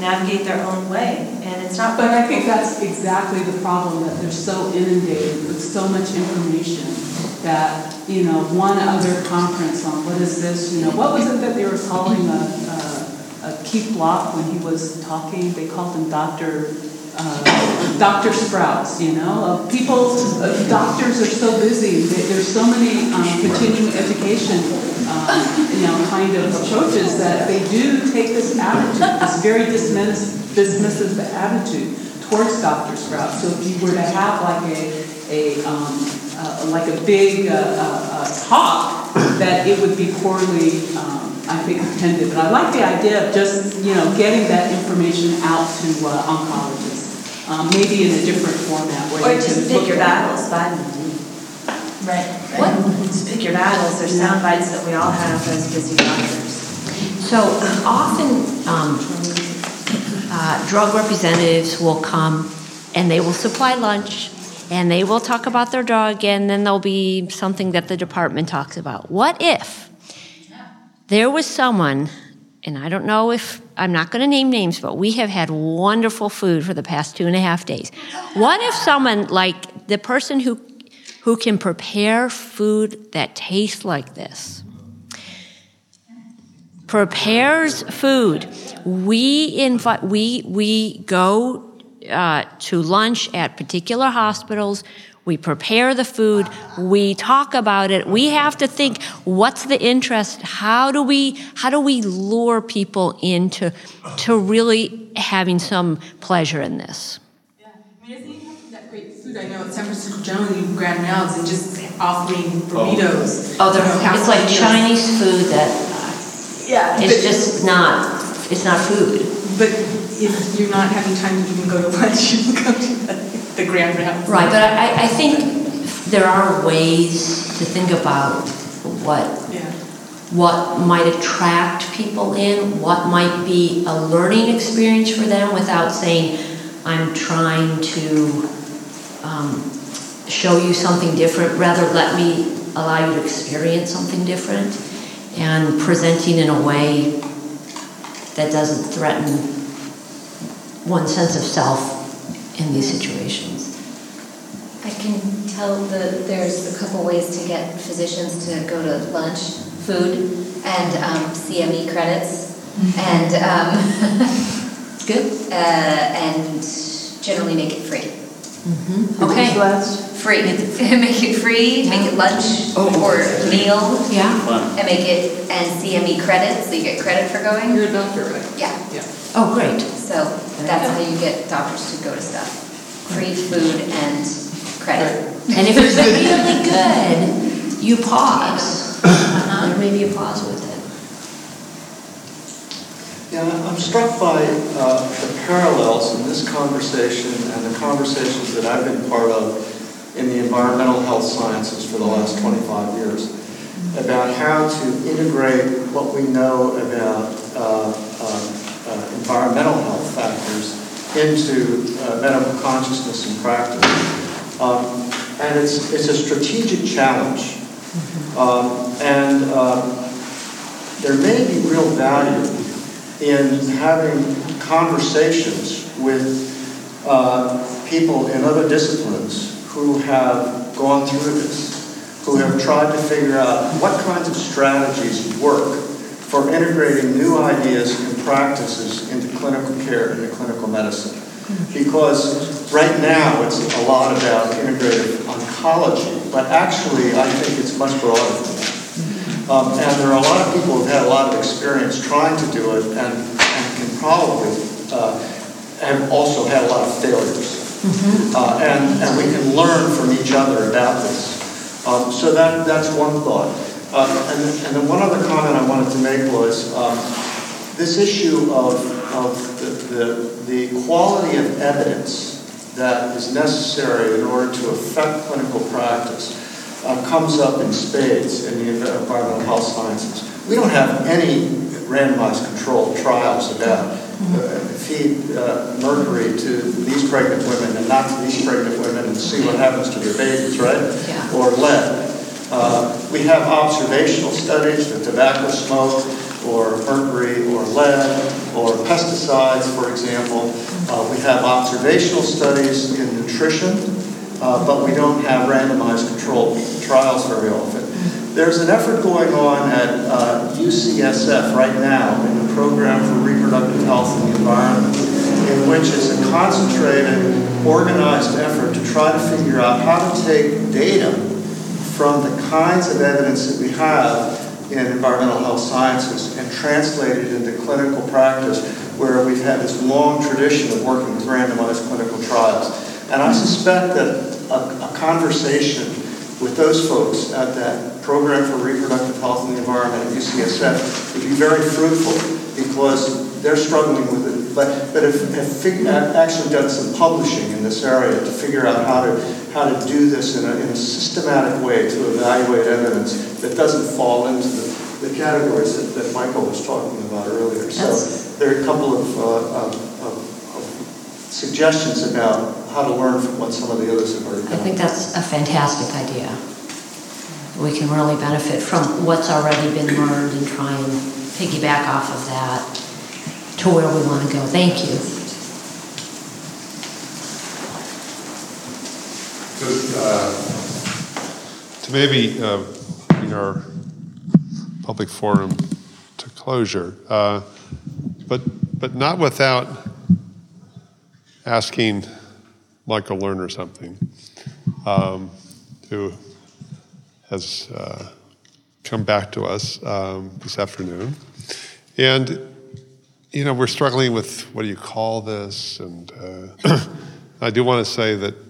navigate their own way, and it's not. But I think that's exactly the problem, that they're so inundated with so much information that, you know, one other conference on what is this, you know, what was it that they were calling a, a, a Keith Block when he was talking? They called him Dr. Uh, Dr. Sprouts, you know, uh, people, uh, doctors are so busy. There's so many um, continuing education, um, you know, kind of approaches that they do take this attitude, this very dismiss, dismissive attitude towards Dr. Sprouts. So if you were to have like a, a um, uh, like a big uh, talk, that it would be poorly, um, I think, attended. But I like the idea of just, you know, getting that information out to oncologists, um, maybe in a different format. Where Or you just can pick look your at- battles, vitamin D. Right. What? Just pick your battles, there's sound bites that we all have as busy doctors. So often, um, uh, drug representatives will come and they will supply lunch and they will talk about their drug and then there'll be something that the department talks about. What if there was someone, and I don't know if, I'm not going to name names, but we have had wonderful food for the past two and a half days. What if someone like the person who, who can prepare food that tastes like this prepares food. We invite, we, we go uh, to lunch at particular hospitals. We prepare the food. We talk about it. We have to think, what's the interest? How do we, how do we lure people into to really having some pleasure in this? Yeah. I mean, isn't even that great food? I know in San Francisco generally Grand Rounds and just offering burritos. Oh, there- you know, it's like Chinese food that Yeah. it's just not, it's not food. But if you're not having time to even go to lunch, you can go to the, the Grand. Right, but I, I think there are ways to think about what, Yeah. what might attract people in, what might be a learning experience for them without saying, I'm trying to um, show you something different. Rather, let me allow you to experience something different and presenting in a way that doesn't threaten one's sense of self in these situations. I can tell that there's a couple ways to get physicians to go to lunch, food, and um, CME credits, and um, good, uh, and generally make it free. Okay. Free. make it free. Make it lunch or meal. Yeah. And make it and CME credits, so you get credit for going. You're a doctor, right? Yeah. Yeah. Oh, great. So that's how you get doctors to go to stuff. Free food and credit. And if it's really good, you pause. There may be a pause with it. Yeah, I'm struck by uh, the parallels in this conversation and the conversations that I've been part of in the environmental health sciences for the last 25 years about how to integrate what we know about uh, uh, environmental health factors into uh, medical consciousness and practice. Um, and it's, it's a strategic challenge. Um, and um, there may be real value in having conversations with uh, people in other disciplines who have gone through this, who have tried to figure out what kinds of strategies work for integrating new ideas and practices into clinical care and into clinical medicine. Because right now it's a lot about integrative oncology, but actually I think it's much broader than that. Um, and there are a lot of people who've had a lot of experience trying to do it and, and can probably uh, have also had a lot of failures. Uh, and, and we can learn from each other about this. Um, so that, that's one thought. Uh, and, and then one other comment I wanted to make was um, this issue of, of the, the, the quality of evidence that is necessary in order to affect clinical practice uh, comes up in spades in the environmental health sciences. We don't have any randomized controlled trials about uh, feed uh, mercury to these pregnant women and not to these pregnant women and see what happens to their babies, right? Yeah. Or lead. Uh, we have observational studies with tobacco smoke or mercury or lead or pesticides, for example. Uh, we have observational studies in nutrition, uh, but we don't have randomized controlled trials very often. There's an effort going on at uh, UCSF right now in the Program for Reproductive Health and the Environment, in which it's a concentrated, organized effort to try to figure out how to take data from the kinds of evidence that we have in environmental health sciences and translate it into clinical practice where we've had this long tradition of working with randomized clinical trials. And I suspect that a, a conversation with those folks at that Program for Reproductive Health and the Environment at UCSF would be very fruitful because they're struggling with it. But, but have, have fig- actually done some publishing in this area to figure out how to, how to do this in a, in a systematic way to evaluate evidence that doesn't fall into the, the categories that, that Michael was talking about earlier. So there are a couple of, uh, of, of, suggestions about how to learn from what some of the others have already I think that's a fantastic idea. We can really benefit from what's already been learned and try and piggyback off of that to where we want to go. Thank you. Uh, To maybe, uh, in our public forum to closure, uh, but but not without asking Michael Lerner something, um, who has uh, come back to us um, this afternoon, and you know we're struggling with what do you call this, and uh, I do want to say that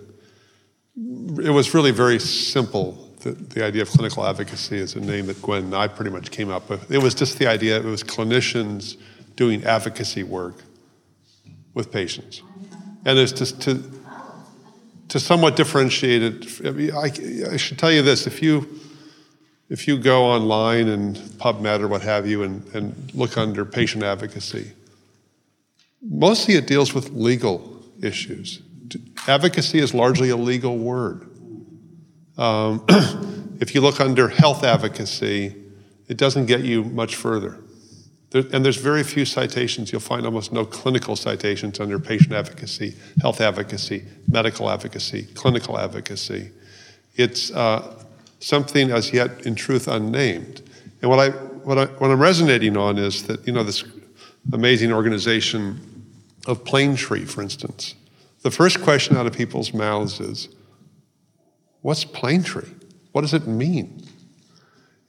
it was really very simple. The, the, idea of clinical advocacy is a name that Gwen and I pretty much came up with. It was just the idea, it was clinicians doing advocacy work with patients. And it's just to, to somewhat differentiate it. I, mean, I, I should tell you this if you, if you go online and PubMed or what have you and, and look under patient advocacy, mostly it deals with legal issues. Advocacy is largely a legal word. Um, if you look under health advocacy, it doesn't get you much further. There, and there's very few citations. You'll find almost no clinical citations under patient advocacy, health advocacy, medical advocacy, clinical advocacy. It's uh, something as yet, in truth, unnamed. And what, I, what, I, what I'm resonating on is that, you know, this amazing organization of Planetree, for instance, the first question out of people's mouths is, What's Planetree? What does it mean?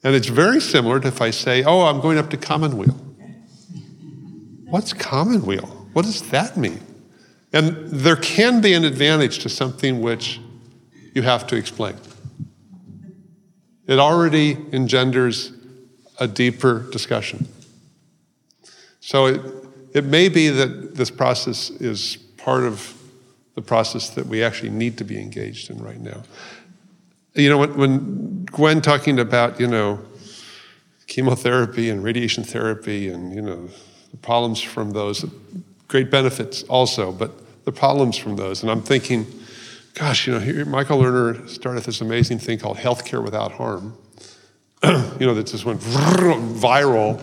And it's very similar to if I say, Oh, I'm going up to Commonweal. What's Commonweal? What does that mean? And there can be an advantage to something which you have to explain. It already engenders a deeper discussion. So it, it may be that this process is part of the process that we actually need to be engaged in right now. You know, when, when Gwen talking about, you know, chemotherapy and radiation therapy and, you know, the problems from those, great benefits also, but the problems from those. And I'm thinking, gosh, you know, here, Michael Lerner started this amazing thing called Healthcare Without Harm. you know, that just went viral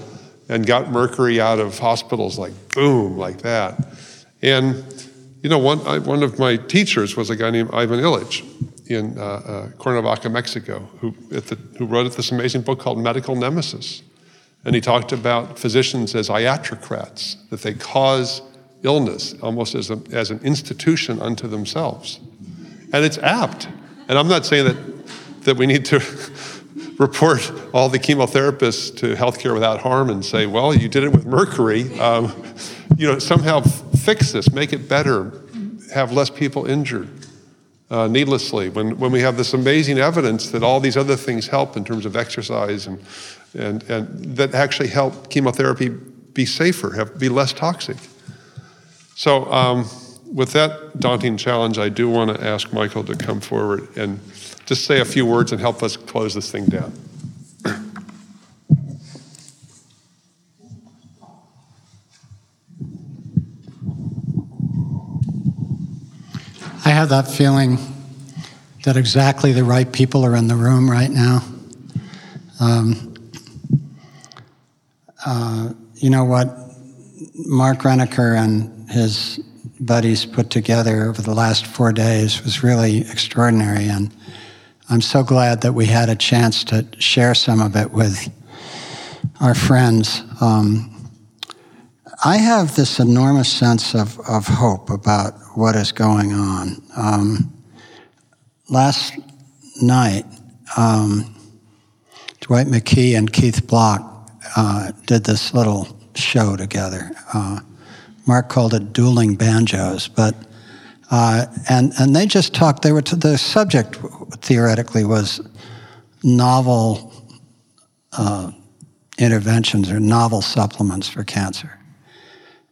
and got mercury out of hospitals like boom, like that. And you know, one, I, one of my teachers was a guy named Ivan Illich in uh, uh, Cuernavaca, Mexico, who, the, who wrote this amazing book called Medical Nemesis. And he talked about physicians as iatrocrats, that they cause illness almost as, a, as an institution unto themselves. And it's apt. And I'm not saying that, that we need to report all the chemotherapists to Healthcare Without Harm and say, well, you did it with mercury. Um, you know, somehow fix this, make it better, have less people injured uh, needlessly. When, when we have this amazing evidence that all these other things help in terms of exercise and, and, and that actually help chemotherapy be safer, have, be less toxic. So, um, with that daunting challenge, I do want to ask Michael to come forward and just say a few words and help us close this thing down. I have that feeling that exactly the right people are in the room right now. Um, uh, you know what Mark Renneker and his buddies put together over the last four days was really extraordinary, and I'm so glad that we had a chance to share some of it with our friends. Um, I have this enormous sense of, of hope about what is going on. Um, last night, um, Dwight McKee and Keith Block uh, did this little show together. Uh, Mark called it dueling banjos, but uh, and and they just talked. They were the subject theoretically was novel uh, interventions or novel supplements for cancer.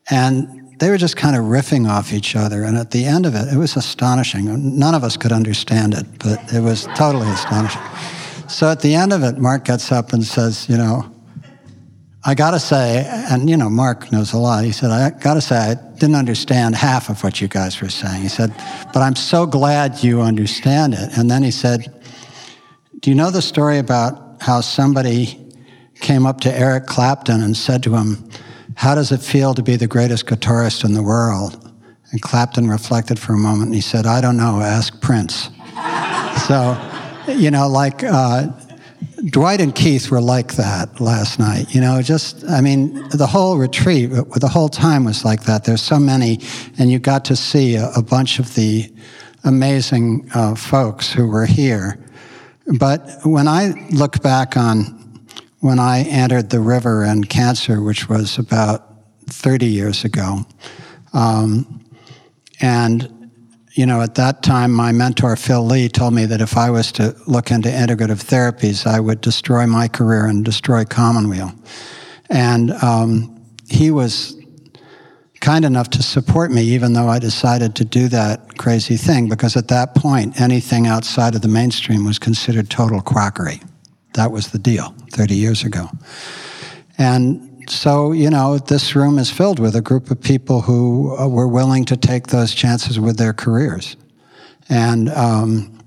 And they were just kind of riffing off each other. And at the end of it, it was astonishing. None of us could understand it, but it was totally astonishing. So at the end of it, Mark gets up and says, You know, I got to say, and you know, Mark knows a lot. He said, I got to say, I didn't understand half of what you guys were saying. He said, but I'm so glad you understand it. And then he said, Do you know the story about how somebody came up to Eric Clapton and said to him, how does it feel to be the greatest guitarist in the world? And Clapton reflected for a moment and he said, I don't know, ask Prince. so, you know, like, uh, Dwight and Keith were like that last night. You know, just, I mean, the whole retreat, the whole time was like that. There's so many, and you got to see a, a bunch of the amazing uh, folks who were here. But when I look back on when I entered the river and cancer, which was about 30 years ago, um, and you know, at that time, my mentor, Phil Lee, told me that if I was to look into integrative therapies, I would destroy my career and destroy Commonweal. And um, he was kind enough to support me, even though I decided to do that crazy thing, because at that point, anything outside of the mainstream was considered total quackery. That was the deal 30 years ago. And so, you know, this room is filled with a group of people who uh, were willing to take those chances with their careers. And, um,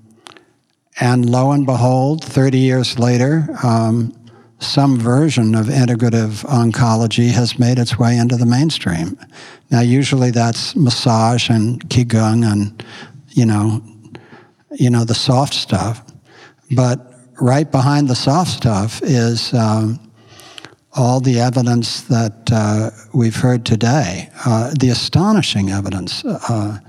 and lo and behold, 30 years later, um, some version of integrative oncology has made its way into the mainstream. Now, usually that's massage and qigong and, you know, you know, the soft stuff. But right behind the soft stuff is um, all the evidence that uh, we've heard today, uh, the astonishing evidence. Uh,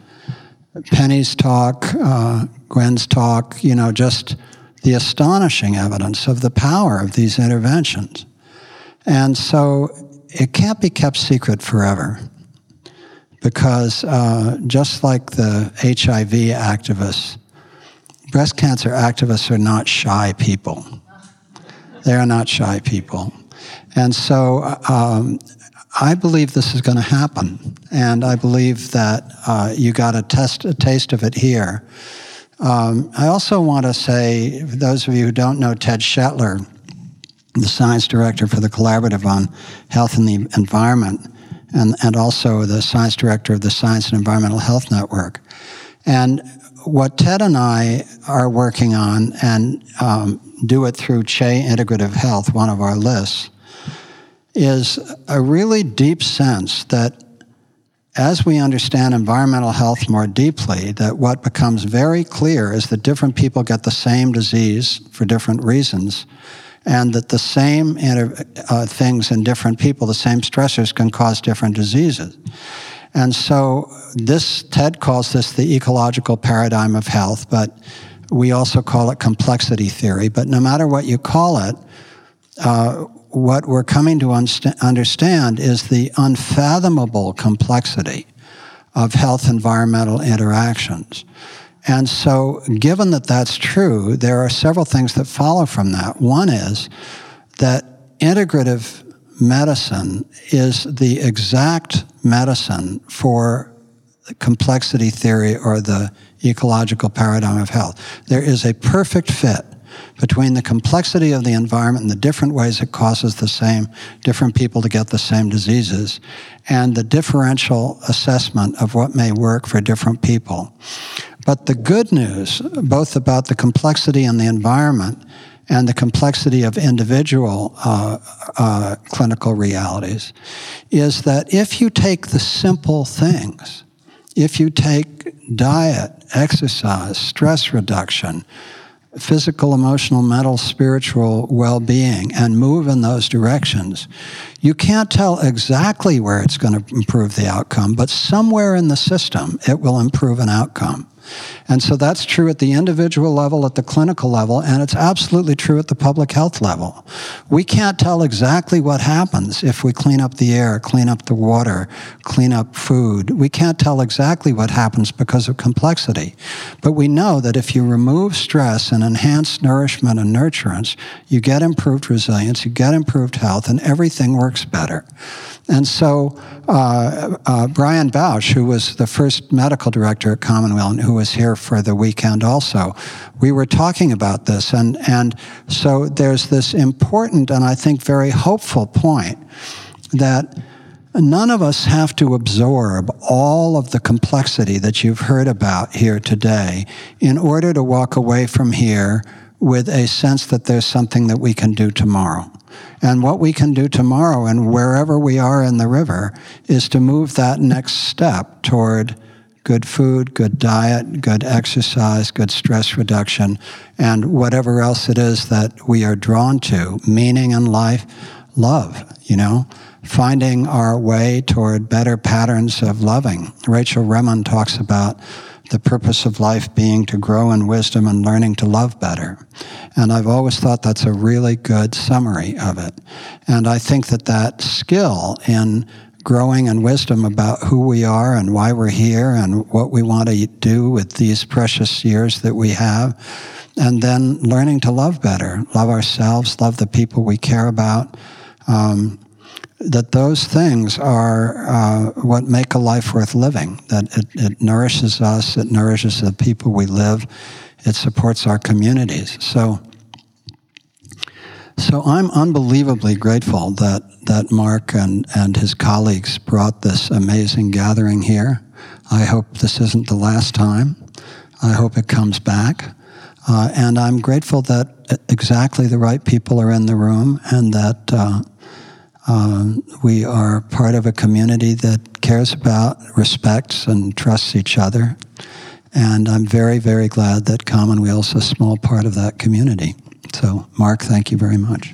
Penny's talk, uh, Gwen's talk, you know, just the astonishing evidence of the power of these interventions. And so it can't be kept secret forever because uh, just like the HIV activists, breast cancer activists are not shy people. They are not shy people. And so um, I believe this is going to happen. And I believe that uh, you got a, test, a taste of it here. Um, I also want to say, for those of you who don't know Ted Schettler, the science director for the Collaborative on Health and the Environment, and, and also the science director of the Science and Environmental Health Network. And what Ted and I are working on, and um, do it through CHE Integrative Health, one of our lists, is a really deep sense that as we understand environmental health more deeply, that what becomes very clear is that different people get the same disease for different reasons, and that the same uh, things in different people, the same stressors, can cause different diseases. And so, this Ted calls this the ecological paradigm of health, but we also call it complexity theory. But no matter what you call it, uh, what we're coming to understand is the unfathomable complexity of health environmental interactions. And so, given that that's true, there are several things that follow from that. One is that integrative medicine is the exact medicine for complexity theory or the ecological paradigm of health. There is a perfect fit between the complexity of the environment and the different ways it causes the same different people to get the same diseases and the differential assessment of what may work for different people. But the good news, both about the complexity in the environment and the complexity of individual uh, uh, clinical realities, is that if you take the simple things, if you take diet, exercise, stress reduction, physical, emotional, mental, spiritual well being and move in those directions, you can't tell exactly where it's going to improve the outcome, but somewhere in the system it will improve an outcome. And so that's true at the individual level, at the clinical level, and it's absolutely true at the public health level. We can't tell exactly what happens if we clean up the air, clean up the water, clean up food. We can't tell exactly what happens because of complexity. But we know that if you remove stress and enhance nourishment and nurturance, you get improved resilience, you get improved health, and everything works better. And so uh, uh, Brian Bausch, who was the first medical director at Commonweal and who was here for the weekend also, we were talking about this. And, and so there's this important and I think very hopeful point that none of us have to absorb all of the complexity that you've heard about here today in order to walk away from here with a sense that there's something that we can do tomorrow. And what we can do tomorrow and wherever we are in the river is to move that next step toward good food, good diet, good exercise, good stress reduction, and whatever else it is that we are drawn to, meaning in life, love, you know, finding our way toward better patterns of loving. Rachel Remen talks about the purpose of life being to grow in wisdom and learning to love better. And I've always thought that's a really good summary of it. And I think that that skill in growing in wisdom about who we are and why we're here and what we want to do with these precious years that we have. And then learning to love better, love ourselves, love the people we care about. Um, that those things are uh, what make a life worth living, that it, it nourishes us, it nourishes the people we live, it supports our communities. So, so I'm unbelievably grateful that, that Mark and, and his colleagues brought this amazing gathering here. I hope this isn't the last time. I hope it comes back. Uh, and I'm grateful that exactly the right people are in the room and that uh, uh, we are part of a community that cares about, respects, and trusts each other. And I'm very, very glad that Commonweal's a small part of that community. So, Mark, thank you very much.